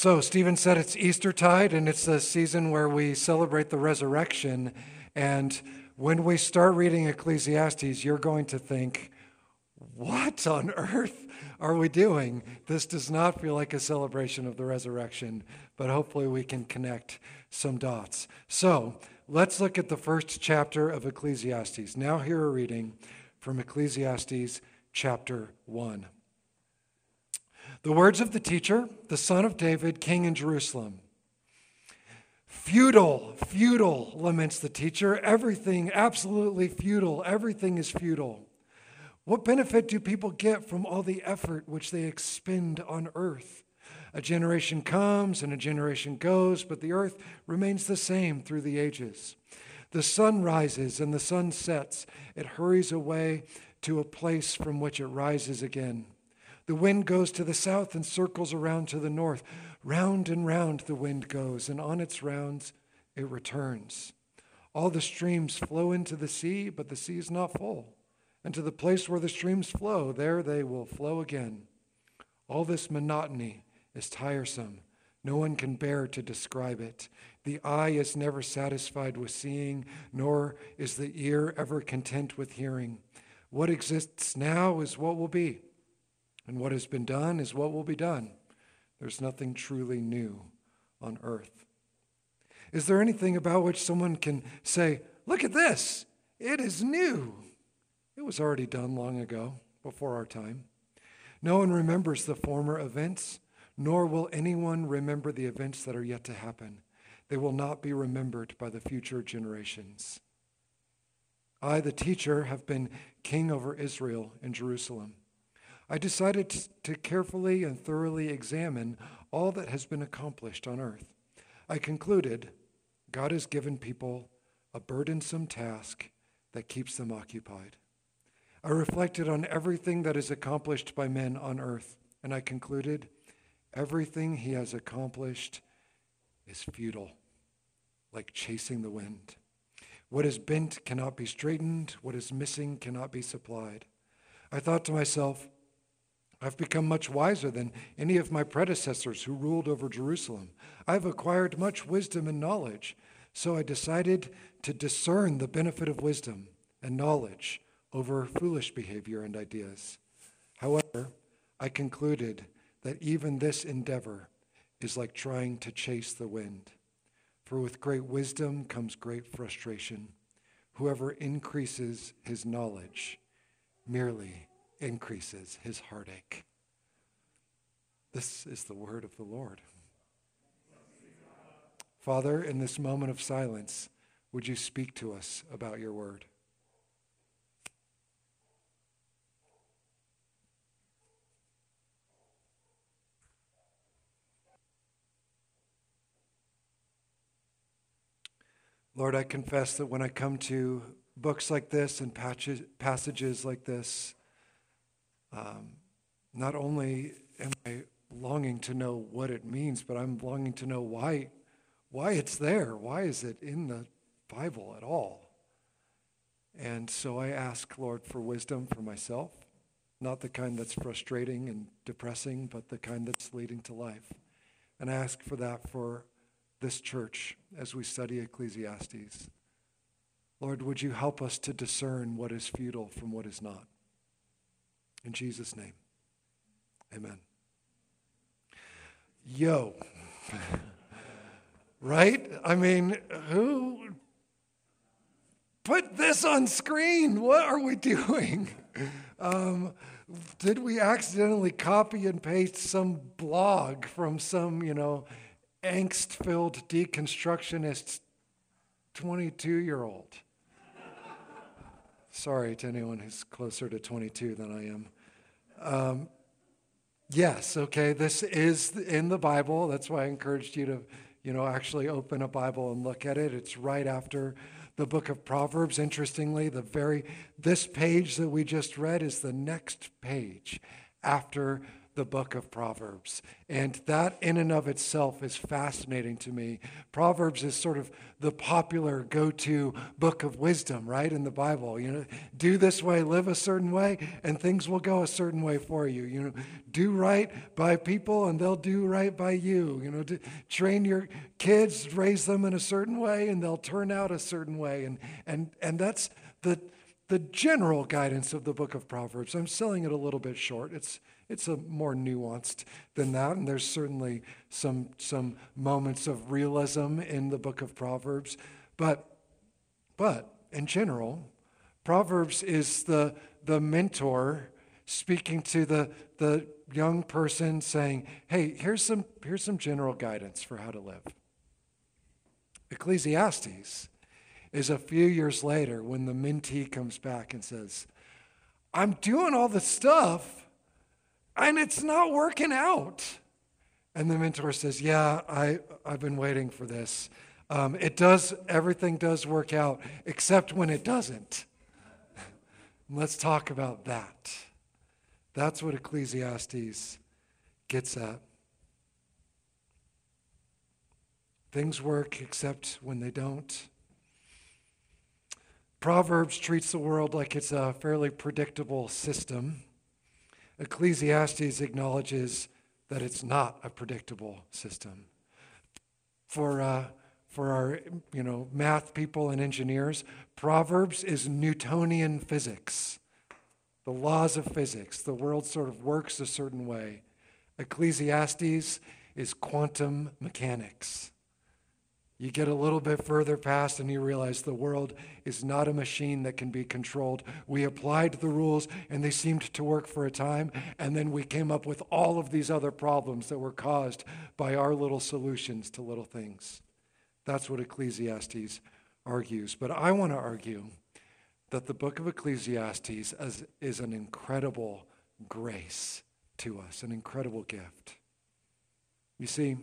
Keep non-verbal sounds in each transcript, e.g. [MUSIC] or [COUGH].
So, Stephen said it's Eastertide, and it's a season where we celebrate the resurrection. And when we start reading Ecclesiastes, you're going to think, what on earth are we doing? This does not feel like a celebration of the resurrection, but hopefully we can connect some dots. So, let's look at the first chapter of Ecclesiastes. Now, hear a reading from Ecclesiastes chapter 1. The words of the teacher, the son of David, king in Jerusalem. Futile, futile, laments the teacher. Everything, absolutely futile. Everything is futile. What benefit do people get from all the effort which they expend on earth? A generation comes and a generation goes, but the earth remains the same through the ages. The sun rises and the sun sets. It hurries away to a place from which it rises again. The wind goes to the south and circles around to the north. Round and round the wind goes, and on its rounds it returns. All the streams flow into the sea, but the sea is not full. And to the place where the streams flow, there they will flow again. All this monotony is tiresome. No one can bear to describe it. The eye is never satisfied with seeing, nor is the ear ever content with hearing. What exists now is what will be and what has been done is what will be done. There's nothing truly new on earth. Is there anything about which someone can say, Look at this, it is new? It was already done long ago, before our time. No one remembers the former events, nor will anyone remember the events that are yet to happen. They will not be remembered by the future generations. I, the teacher, have been king over Israel in Jerusalem. I decided to carefully and thoroughly examine all that has been accomplished on earth. I concluded God has given people a burdensome task that keeps them occupied. I reflected on everything that is accomplished by men on earth, and I concluded everything he has accomplished is futile, like chasing the wind. What is bent cannot be straightened, what is missing cannot be supplied. I thought to myself, I've become much wiser than any of my predecessors who ruled over Jerusalem. I've acquired much wisdom and knowledge. So I decided to discern the benefit of wisdom and knowledge over foolish behavior and ideas. However, I concluded that even this endeavor is like trying to chase the wind. For with great wisdom comes great frustration. Whoever increases his knowledge merely increases his heartache. This is the word of the Lord. Father, in this moment of silence, would you speak to us about your word? Lord, I confess that when I come to books like this and passages like this, um, not only am I longing to know what it means, but I'm longing to know why, why it's there. Why is it in the Bible at all? And so I ask, Lord, for wisdom for myself, not the kind that's frustrating and depressing, but the kind that's leading to life. And I ask for that for this church as we study Ecclesiastes. Lord, would you help us to discern what is futile from what is not? In Jesus' name, amen. Yo. [LAUGHS] right? I mean, who put this on screen? What are we [LAUGHS] doing? Um, did we accidentally copy and paste some blog from some, you know, angst filled deconstructionist 22 year old? Sorry to anyone who's closer to 22 than I am. Um, yes, okay, this is in the Bible. That's why I encouraged you to, you know, actually open a Bible and look at it. It's right after the book of Proverbs. Interestingly, the very this page that we just read is the next page after the book of Proverbs. And that, in and of itself, is fascinating to me. Proverbs is sort of the popular go to book of wisdom, right, in the Bible. You know, do this way, live a certain way, and things will go a certain way for you. You know, do right by people, and they'll do right by you. You know, train your kids, raise them in a certain way, and they'll turn out a certain way. And, and, and that's the, the general guidance of the book of Proverbs. I'm selling it a little bit short. It's it's a more nuanced than that, and there's certainly some, some moments of realism in the book of Proverbs. But, but in general, Proverbs is the, the mentor speaking to the, the young person saying, hey, here's some, here's some general guidance for how to live. Ecclesiastes is a few years later when the mentee comes back and says, I'm doing all the stuff and it's not working out. And the mentor says, Yeah, I, I've been waiting for this. Um, it does, everything does work out, except when it doesn't. [LAUGHS] Let's talk about that. That's what Ecclesiastes gets at. Things work except when they don't. Proverbs treats the world like it's a fairly predictable system. Ecclesiastes acknowledges that it's not a predictable system. For, uh, for our you know, math people and engineers, Proverbs is Newtonian physics, the laws of physics. The world sort of works a certain way. Ecclesiastes is quantum mechanics. You get a little bit further past and you realize the world is not a machine that can be controlled. We applied the rules and they seemed to work for a time, and then we came up with all of these other problems that were caused by our little solutions to little things. That's what Ecclesiastes argues. But I want to argue that the book of Ecclesiastes is, is an incredible grace to us, an incredible gift. You see,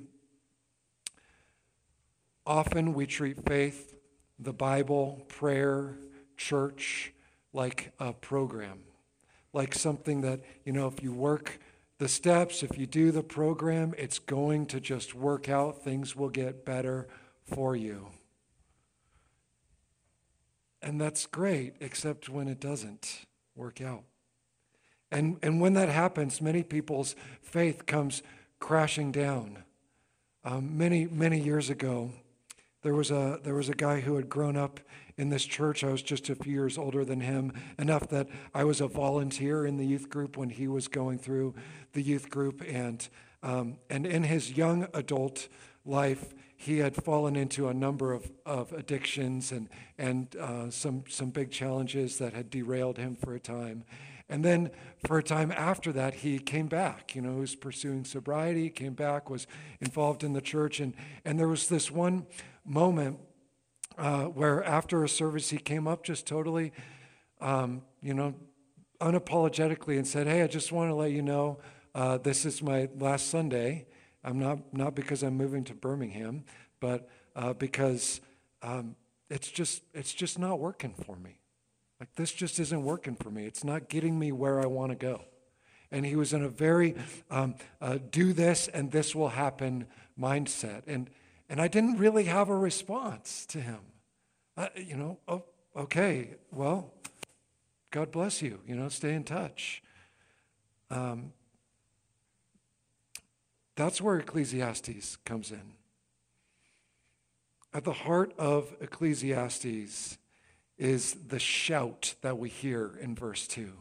Often we treat faith, the Bible, prayer, church like a program, like something that, you know, if you work the steps, if you do the program, it's going to just work out. Things will get better for you. And that's great, except when it doesn't work out. And, and when that happens, many people's faith comes crashing down. Um, many, many years ago, there was a there was a guy who had grown up in this church. I was just a few years older than him, enough that I was a volunteer in the youth group when he was going through the youth group, and um, and in his young adult life, he had fallen into a number of, of addictions and and uh, some some big challenges that had derailed him for a time. And then for a time after that, he came back. You know, he was pursuing sobriety, came back, was involved in the church. And, and there was this one moment uh, where after a service, he came up just totally, um, you know, unapologetically and said, Hey, I just want to let you know uh, this is my last Sunday. I'm not, not because I'm moving to Birmingham, but uh, because um, it's, just, it's just not working for me. Like, this just isn't working for me. It's not getting me where I want to go. And he was in a very um, uh, do this and this will happen mindset. And, and I didn't really have a response to him. Uh, you know, oh, okay, well, God bless you. You know, stay in touch. Um, that's where Ecclesiastes comes in. At the heart of Ecclesiastes is the shout that we hear in verse 2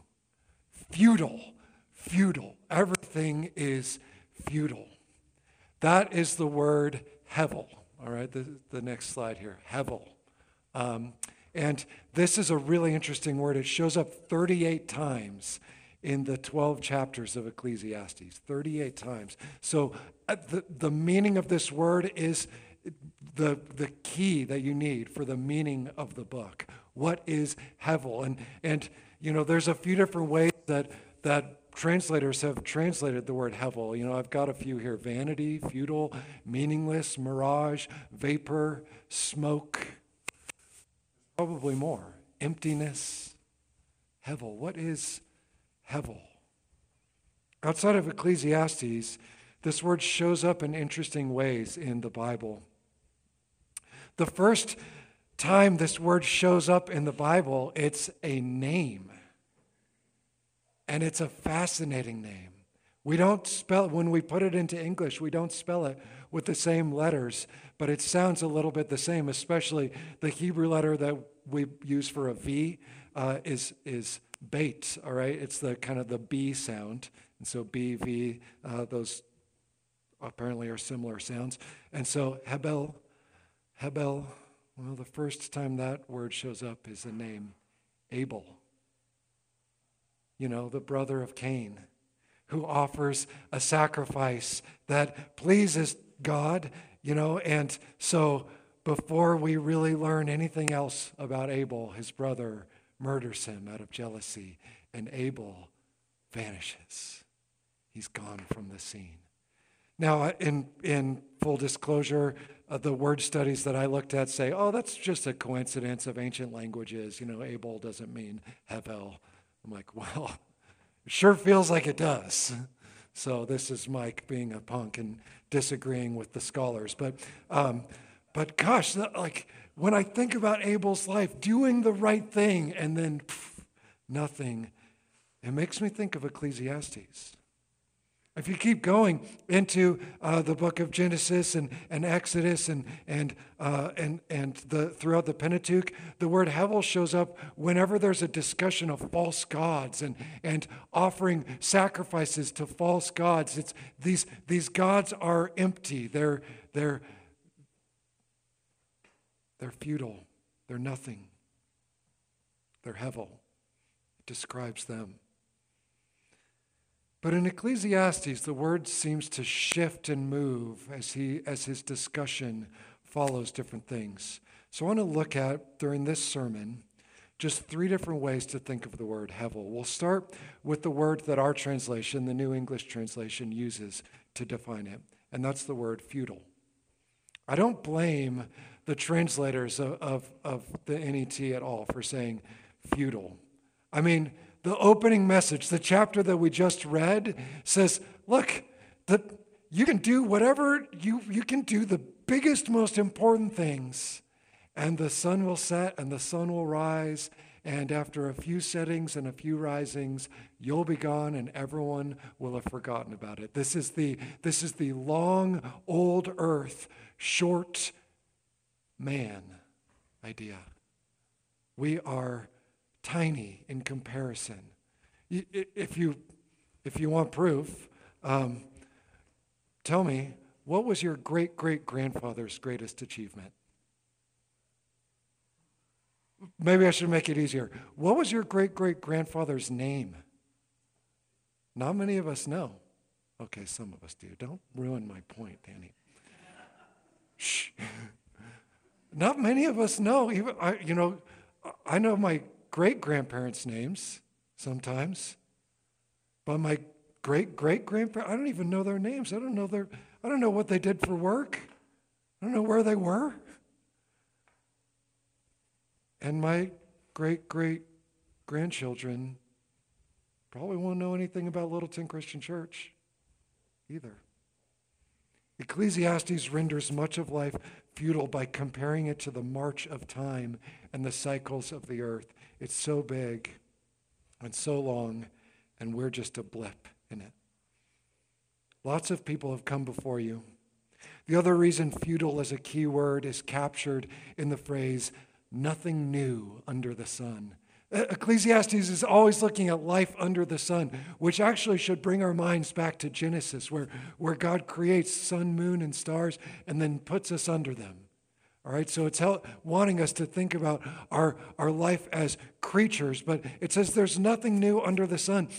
futile, futile. Everything is futile. That is the word hevel. All right, the, the next slide here hevel. Um, and this is a really interesting word. It shows up 38 times in the 12 chapters of Ecclesiastes, 38 times. So uh, the, the meaning of this word is the, the key that you need for the meaning of the book. What is Hevel? And, and you know, there's a few different ways that, that translators have translated the word Hevel. You know, I've got a few here vanity, futile, meaningless, mirage, vapor, smoke. Probably more. Emptiness. Hevel. What is Hevel? outside of Ecclesiastes, this word shows up in interesting ways in the Bible. The first time this word shows up in the Bible, it's a name. And it's a fascinating name. We don't spell, when we put it into English, we don't spell it with the same letters, but it sounds a little bit the same, especially the Hebrew letter that we use for a V uh, is, is bait, all right? It's the kind of the B sound. And so B, V, uh, those apparently are similar sounds. And so Hebel, Hebel, well, the first time that word shows up is the name Abel. You know, the brother of Cain, who offers a sacrifice that pleases God, you know, and so before we really learn anything else about Abel, his brother murders him out of jealousy, and Abel vanishes. He's gone from the scene. Now, in, in full disclosure, uh, the word studies that I looked at say, oh, that's just a coincidence of ancient languages. You know, Abel doesn't mean Hevel. I'm like, well, it sure feels like it does. So this is Mike being a punk and disagreeing with the scholars. But, um, but gosh, like when I think about Abel's life, doing the right thing and then pff, nothing, it makes me think of Ecclesiastes. If you keep going into uh, the book of Genesis and, and Exodus and, and, uh, and, and the, throughout the Pentateuch, the word Hevel shows up whenever there's a discussion of false gods and, and offering sacrifices to false gods. It's, these, these gods are empty, they're, they're, they're futile, they're nothing. They're Hevel. It describes them. But in Ecclesiastes, the word seems to shift and move as, he, as his discussion follows different things. So I want to look at, during this sermon, just three different ways to think of the word hevel. We'll start with the word that our translation, the New English translation, uses to define it, and that's the word futile. I don't blame the translators of, of, of the NET at all for saying futile. I mean, the opening message, the chapter that we just read, says, look, that you can do whatever you, you can do the biggest, most important things, and the sun will set and the sun will rise. And after a few settings and a few risings, you'll be gone and everyone will have forgotten about it. This is the, this is the long, old earth, short man idea. We are tiny in comparison. If you, if you want proof, um, tell me, what was your great great grandfather's greatest achievement? Maybe I should make it easier. What was your great great grandfather's name? Not many of us know. Okay, some of us do. Don't ruin my point, Danny. Shh. [LAUGHS] Not many of us know. Even I, you know, I know my great grandparents' names sometimes, but my great great grandparents, I don't even know their names. I don't know their, I don't know what they did for work. I don't know where they were. And my great great grandchildren probably won't know anything about Littleton Christian Church either. Ecclesiastes renders much of life futile by comparing it to the march of time and the cycles of the earth. It's so big and so long, and we're just a blip in it. Lots of people have come before you. The other reason futile as a key word is captured in the phrase, nothing new under the sun. Ecclesiastes is always looking at life under the sun, which actually should bring our minds back to Genesis, where, where God creates sun, moon, and stars and then puts us under them. All right, so it's wanting us to think about our, our life as creatures, but it says there's nothing new under the sun.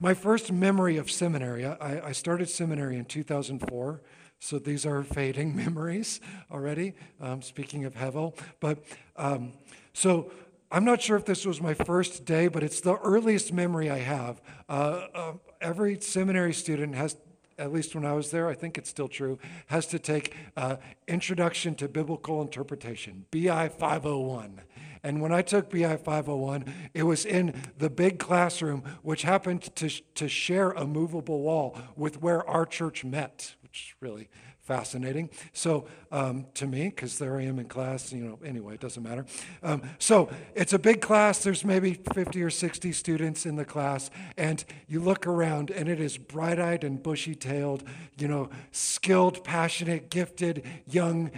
My first memory of seminary, I, I started seminary in 2004, so these are fading [LAUGHS] memories already, um, speaking of Hevel. But um, so I'm not sure if this was my first day, but it's the earliest memory I have. Uh, uh, every seminary student has at least when I was there, I think it's still true, has to take uh, Introduction to Biblical Interpretation, BI 501. And when I took BI 501, it was in the big classroom, which happened to, to share a movable wall with where our church met, which really fascinating. So um, to me, because there I am in class, you know, anyway, it doesn't matter. Um, so it's a big class. There's maybe 50 or 60 students in the class, and you look around, and it is bright-eyed and bushy-tailed, you know, skilled, passionate, gifted, young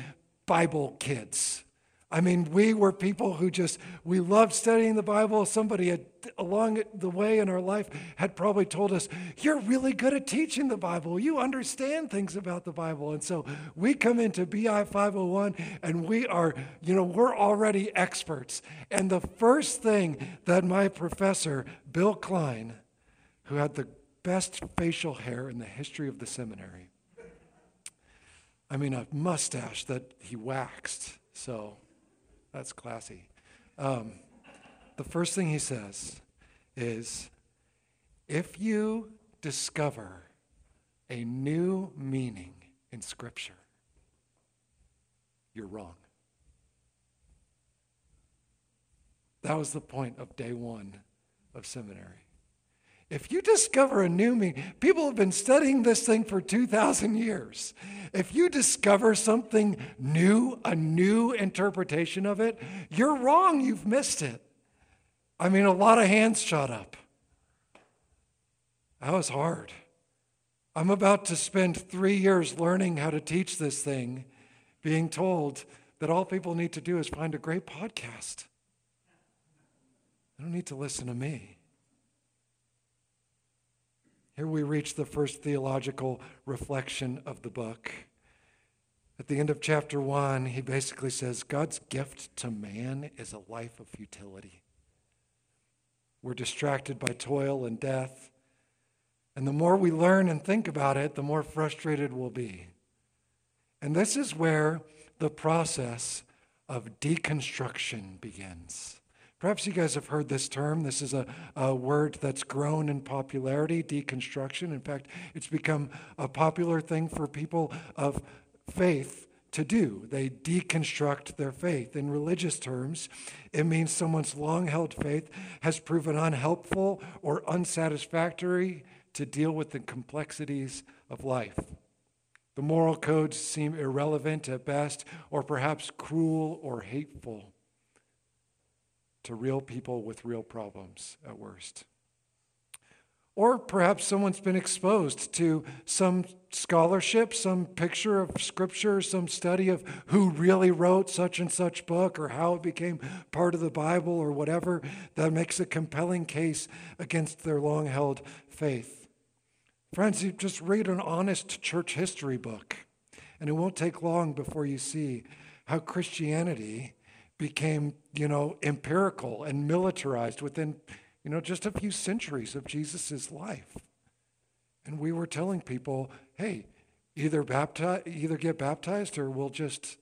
Bible kids. I mean, we were people who just, we loved studying the Bible. Somebody had, along the way in our life had probably told us, You're really good at teaching the Bible. You understand things about the Bible. And so we come into BI 501 and we are, you know, we're already experts. And the first thing that my professor, Bill Klein, who had the best facial hair in the history of the seminary, I mean, a mustache that he waxed. So that's classy. Um, the first thing he says is if you discover a new meaning in Scripture, you're wrong. That was the point of day one of seminary. If you discover a new meaning, people have been studying this thing for 2,000 years. If you discover something new, a new interpretation of it, you're wrong. You've missed it. I mean, a lot of hands shot up. That was hard. I'm about to spend three years learning how to teach this thing, being told that all people need to do is find a great podcast. They don't need to listen to me. Here we reach the first theological reflection of the book. At the end of chapter one, he basically says God's gift to man is a life of futility. We're distracted by toil and death. And the more we learn and think about it, the more frustrated we'll be. And this is where the process of deconstruction begins. Perhaps you guys have heard this term. This is a, a, word that's grown in popularity, deconstruction. In fact, it's become a popular thing for people of faith to do. They deconstruct their faith. In religious terms, it means someone's long held faith has proven unhelpful or unsatisfactory to deal with the complexities of life. The moral codes seem irrelevant at best, or perhaps cruel or hateful to real people with real problems at worst. Or perhaps someone's been exposed to some scholarship, some picture of scripture, some study of who really wrote such and such book or how it became part of the Bible or whatever that makes a compelling case against their long held faith. Friends, you just read an honest church history book, and it won't take long before you see how Christianity became, you know, empirical and militarized within, you know, just a few centuries of Jesus' life. And we were telling people, hey, either baptize, either get baptized or we'll just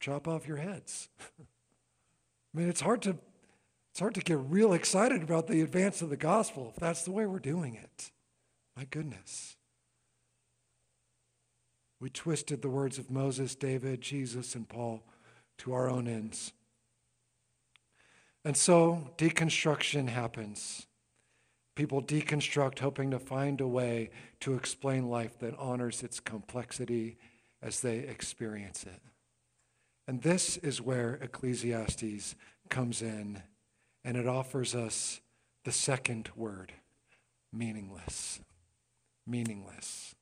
chop off your heads. [LAUGHS] I mean, it's hard to it's hard to get real excited about the advance of the gospel if that's the way we're doing it. My goodness. We twisted the words of Moses, David, Jesus, and Paul to our own ends. And so deconstruction happens. People deconstruct, hoping to find a way to explain life that honors its complexity as they experience it. And this is where Ecclesiastes comes in, and it offers us the second word meaningless. Meaningless.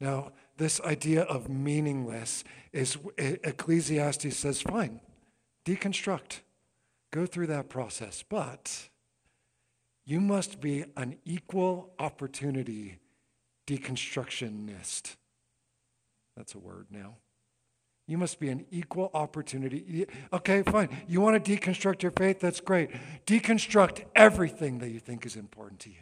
Now, this idea of meaningless is Ecclesiastes says, fine, deconstruct Go through that process. But you must be an equal opportunity deconstructionist. That's a word now. You must be an equal opportunity. Okay, fine. You want to deconstruct your faith? That's great. Deconstruct everything that you think is important to you.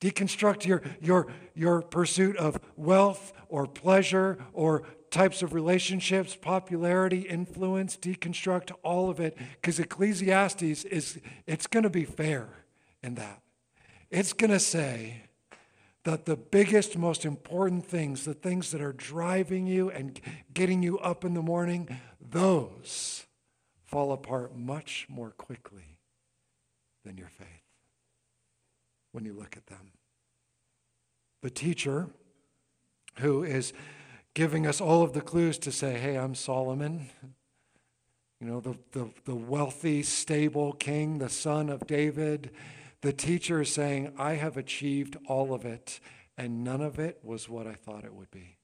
Deconstruct your, your, your pursuit of wealth or pleasure or types of relationships, popularity, influence, deconstruct all of it because Ecclesiastes is it's going to be fair in that. It's going to say that the biggest, most important things, the things that are driving you and getting you up in the morning, those fall apart much more quickly than your faith when you look at them. The teacher, who is giving us all of the clues to say, hey, I'm Solomon, you know, the, the, the wealthy, stable king, the son of David. The teacher is saying, I have achieved all of it, and none of it was what I thought it would be.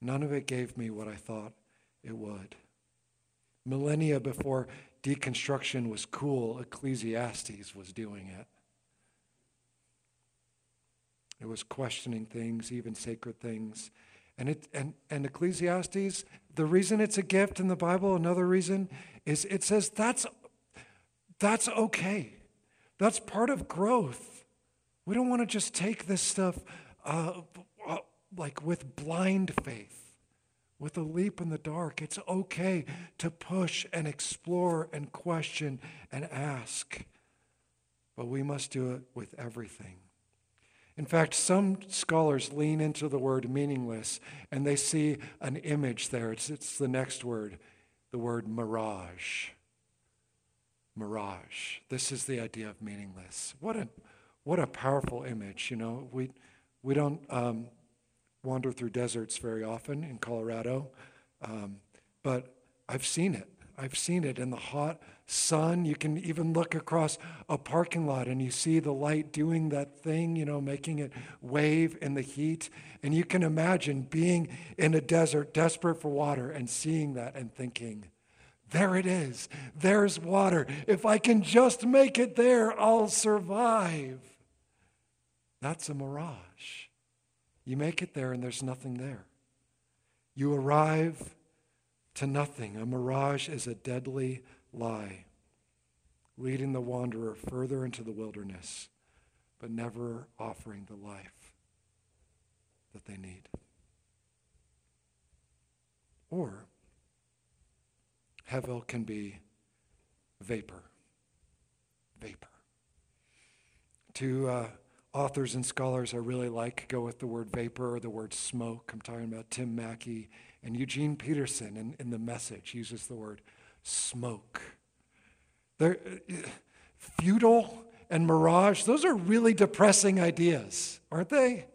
None of it gave me what I thought it would. Millennia before deconstruction was cool, Ecclesiastes was doing it. It was questioning things, even sacred things. And, it, and, and Ecclesiastes, the reason it's a gift in the Bible, another reason, is it says that's, that's okay. That's part of growth. We don't want to just take this stuff uh, uh, like with blind faith, with a leap in the dark. It's okay to push and explore and question and ask, but we must do it with everything. In fact, some scholars lean into the word meaningless and they see an image there. It's, it's the next word, the word mirage. Mirage. This is the idea of meaningless. What a, what a powerful image. You know, we, we don't um, wander through deserts very often in Colorado, um, but I've seen it. I've seen it in the hot sun. You can even look across a parking lot and you see the light doing that thing, you know, making it wave in the heat. And you can imagine being in a desert, desperate for water, and seeing that and thinking, there it is. There's water. If I can just make it there, I'll survive. That's a mirage. You make it there and there's nothing there. You arrive to nothing. A mirage is a deadly lie, leading the wanderer further into the wilderness, but never offering the life that they need. Or Hevel can be vapor. Vapor. Two uh, authors and scholars I really like go with the word vapor or the word smoke. I'm talking about Tim Mackie and Eugene Peterson in, in the message uses the word smoke. They're, futile and mirage, those are really depressing ideas, aren't they?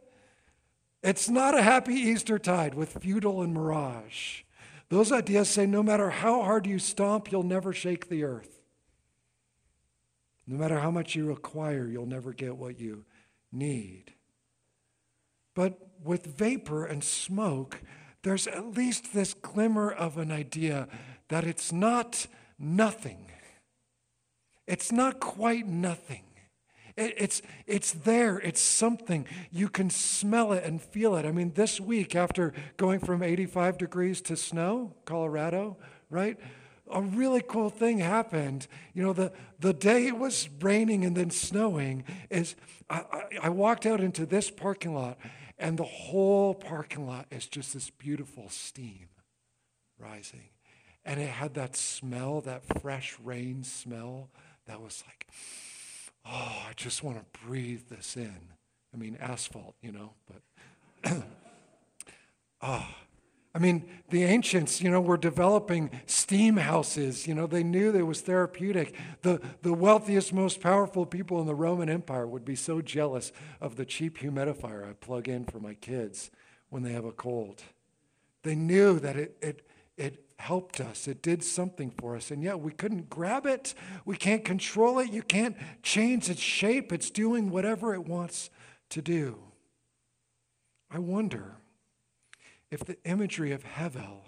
It's not a happy Easter tide with futile and mirage. Those ideas say no matter how hard you stomp, you'll never shake the earth. No matter how much you acquire, you'll never get what you need. But with vapor and smoke, there's at least this glimmer of an idea that it's not nothing. It's not quite nothing. it's, it's there. It's something. You can smell it and feel it. I mean, this week, after going from 85 degrees to snow, Colorado, right? A really cool thing happened. You know, the, the day it was raining and then snowing is I, I, I walked out into this parking lot and the whole parking lot is just this beautiful steam rising. And it had that smell, that fresh rain smell, that was like, oh, I just want to breathe this in. I mean, asphalt, you know, but, oh, [CLEARS THROAT] I mean, the ancients, you know, were developing steam houses. You know, they knew that it was therapeutic. The, the wealthiest, most powerful people in the Roman Empire would be so jealous of the cheap humidifier I plug in for my kids when they have a cold. They knew that it, it, it helped us, it did something for us, and yet we couldn't grab it. We can't control it. You can't change its shape. It's doing whatever it wants to do. I wonder if the imagery of Hevel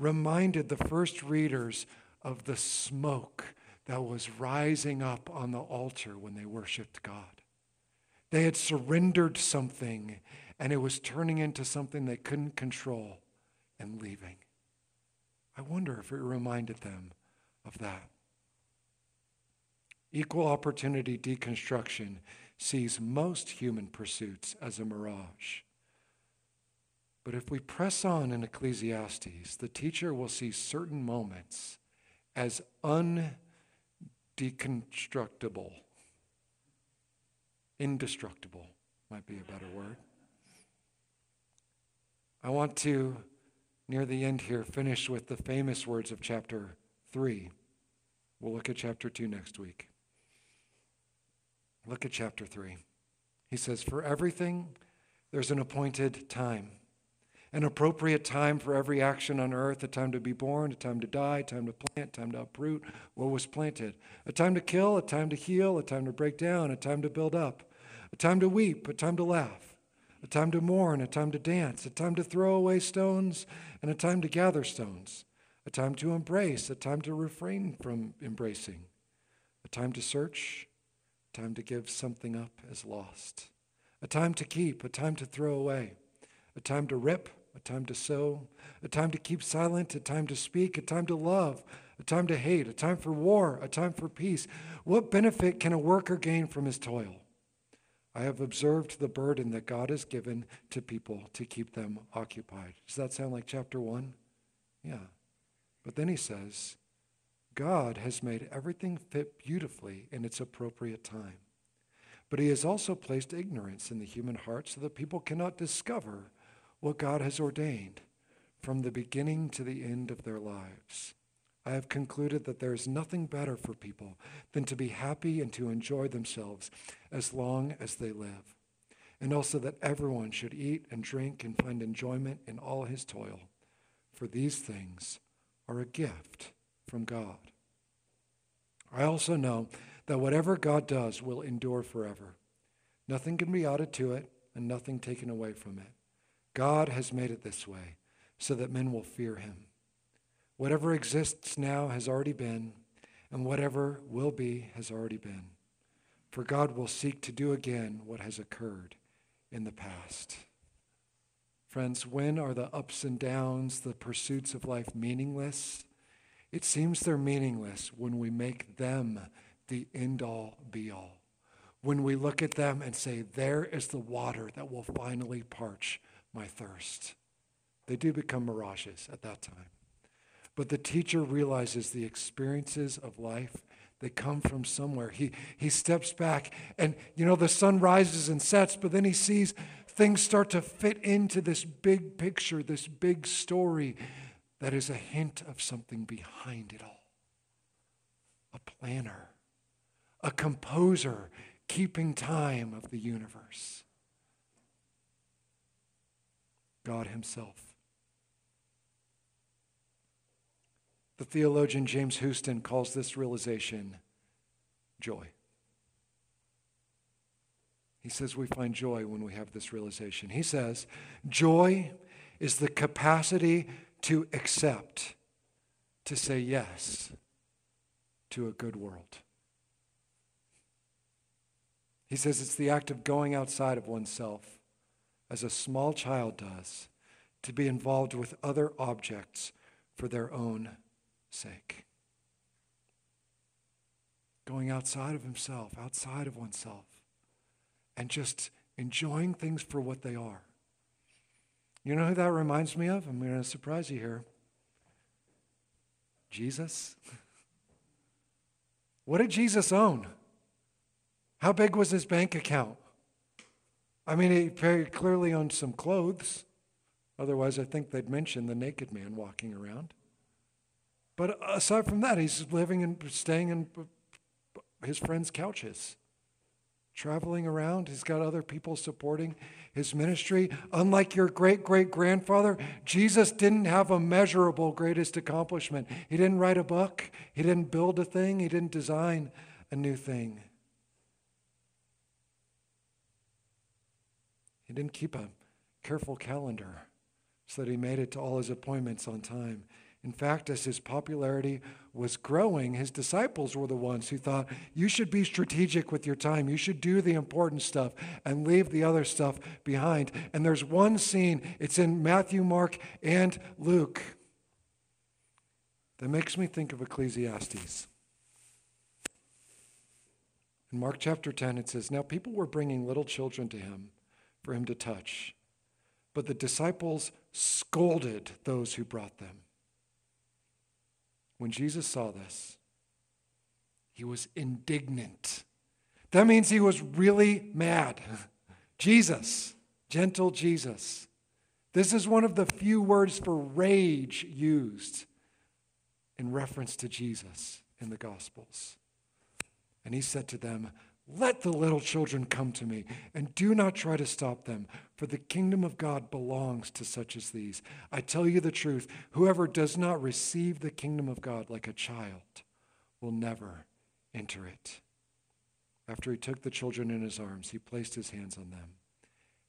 reminded the first readers of the smoke that was rising up on the altar when they worshiped God. They had surrendered something and it was turning into something they couldn't control and leaving. I wonder if it reminded them of that. Equal opportunity deconstruction sees most human pursuits as a mirage. But if we press on in Ecclesiastes, the teacher will see certain moments as undeconstructible, indestructible. might be a better word. I want to, near the end here, finish with the famous words of chapter 3. We'll look at chapter 2 next week. Look at chapter 3. He says, For everything, there's an appointed time, an appropriate time for every action on earth, a time to be born, a time to die, a time to plant, a time to uproot what was planted, a time to kill, a time to heal, a time to break down, a time to build up, a time to weep, a time to laugh, a time to mourn, a time to dance, a time to throw away stones, and a time to gather stones, a time to embrace, a time to refrain from embracing, a time to search, a time to give something up as lost, a time to keep, a time to throw away, a time to rip, a time to sow, a time to keep silent, a time to speak, a time to love, a time to hate, a time for war, a time for peace. What benefit can a worker gain from his toil? I have observed the burden that God has given to people to keep them occupied. Does that sound like chapter one? Yeah. But then he says, God has made everything fit beautifully in its appropriate time. But he has also placed ignorance in the human heart so that people cannot discover what God has ordained from the beginning to the end of their lives. I have concluded that there is nothing better for people than to be happy and to enjoy themselves as long as they live. And also that everyone should eat and drink and find enjoyment in all his toil. For these things are a gift from God. I also know that whatever God does will endure forever. Nothing can be added to it and nothing taken away from it. God has made it this way so that men will fear him. Whatever exists now has already been, and whatever will be has already been. For God will seek to do again what has occurred in the past. Friends, when are the ups and downs, the pursuits of life meaningless? It seems they're meaningless when we make them the end all be all. When we look at them and say, There is the water that will finally parch my thirst. They do become mirages at that time. But the teacher realizes the experiences of life they come from somewhere. He, he steps back, and you know, the sun rises and sets, but then he sees things start to fit into this big picture, this big story that is a hint of something behind it all. A planner, a composer keeping time of the universe. God Himself. The theologian James Houston calls this realization joy. He says we find joy when we have this realization. He says, joy is the capacity to accept, to say yes to a good world. He says it's the act of going outside of oneself, as a small child does, to be involved with other objects for their own sake. Going outside of himself, outside of oneself, and just enjoying things for what they are. You know who that reminds me of? I'm going to surprise you here. Jesus. [LAUGHS] What did Jesus own? How big was his bank account? I mean, he very clearly owned some clothes. Otherwise, I think they'd mention the naked man walking around. But aside from that, he's living and staying in his friends' couches, traveling around. He's got other people supporting his ministry. Unlike your great great grandfather, Jesus didn't have a measurable greatest accomplishment. He didn't write a book, he didn't build a thing, he didn't design a new thing. He didn't keep a careful calendar so that he made it to all his appointments on time. In fact, as his popularity was growing, his disciples were the ones who thought, you should be strategic with your time. You should do the important stuff and leave the other stuff behind. And there's one scene, it's in Matthew, Mark, and Luke, that makes me think of Ecclesiastes. In Mark chapter 10, it says, Now people were bringing little children to him for him to touch, but the disciples scolded those who brought them. When Jesus saw this, he was indignant. That means he was really mad. [LAUGHS] Jesus, gentle Jesus. This is one of the few words for rage used in reference to Jesus in the Gospels. And he said to them, Let the little children come to me, and do not try to stop them, for the kingdom of God belongs to such as these. I tell you the truth whoever does not receive the kingdom of God like a child will never enter it. After he took the children in his arms, he placed his hands on them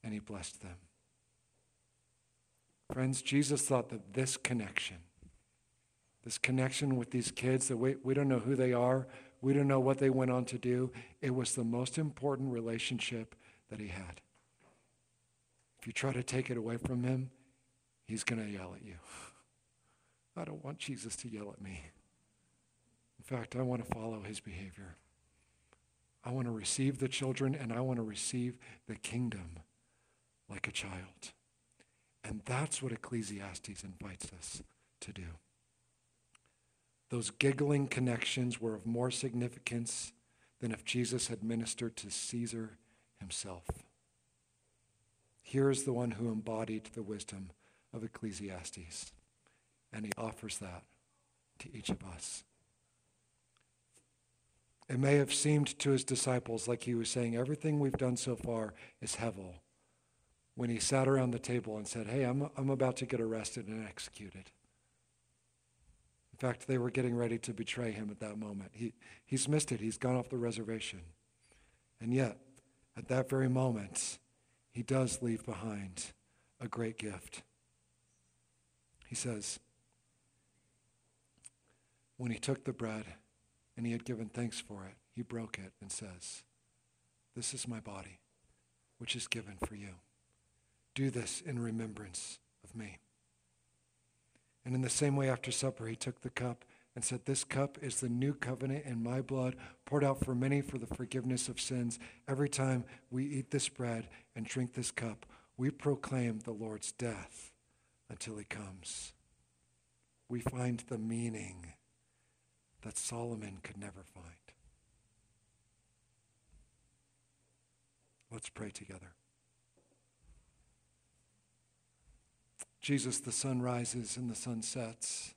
and he blessed them. Friends, Jesus thought that this connection, this connection with these kids that we, we don't know who they are, we don't know what they went on to do, it was the most important relationship that he had. If you try to take it away from him, he's going to yell at you. I don't want Jesus to yell at me. In fact, I want to follow his behavior. I want to receive the children and I want to receive the kingdom like a child. And that's what Ecclesiastes invites us to do. Those giggling connections were of more significance than if Jesus had ministered to Caesar himself. Here is the one who embodied the wisdom of Ecclesiastes, and he offers that to each of us. It may have seemed to his disciples like he was saying, Everything we've done so far is Hevel when he sat around the table and said, Hey, I'm, I'm about to get arrested and executed. In fact, they were getting ready to betray him at that moment. He, he's missed it, he's gone off the reservation. And yet, at that very moment, he does leave behind a great gift. He says, When he took the bread and he had given thanks for it, he broke it and says, This is my body, which is given for you. Do this in remembrance of me. And in the same way, after supper, he took the cup and said, This cup is the new covenant in my blood, poured out for many for the forgiveness of sins. Every time we eat this bread and drink this cup, we proclaim the Lord's death until he comes. We find the meaning that Solomon could never find. Let's pray together. Jesus, the sun rises and the sun sets.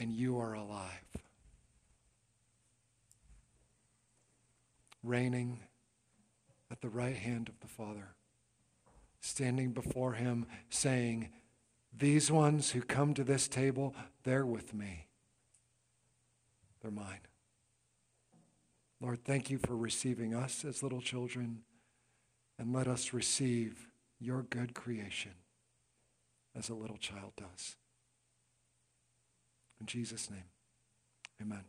And you are alive, reigning at the right hand of the Father, standing before him, saying, These ones who come to this table, they're with me. They're mine. Lord, thank you for receiving us as little children and let us receive your good creation as a little child does. In Jesus' name, amen.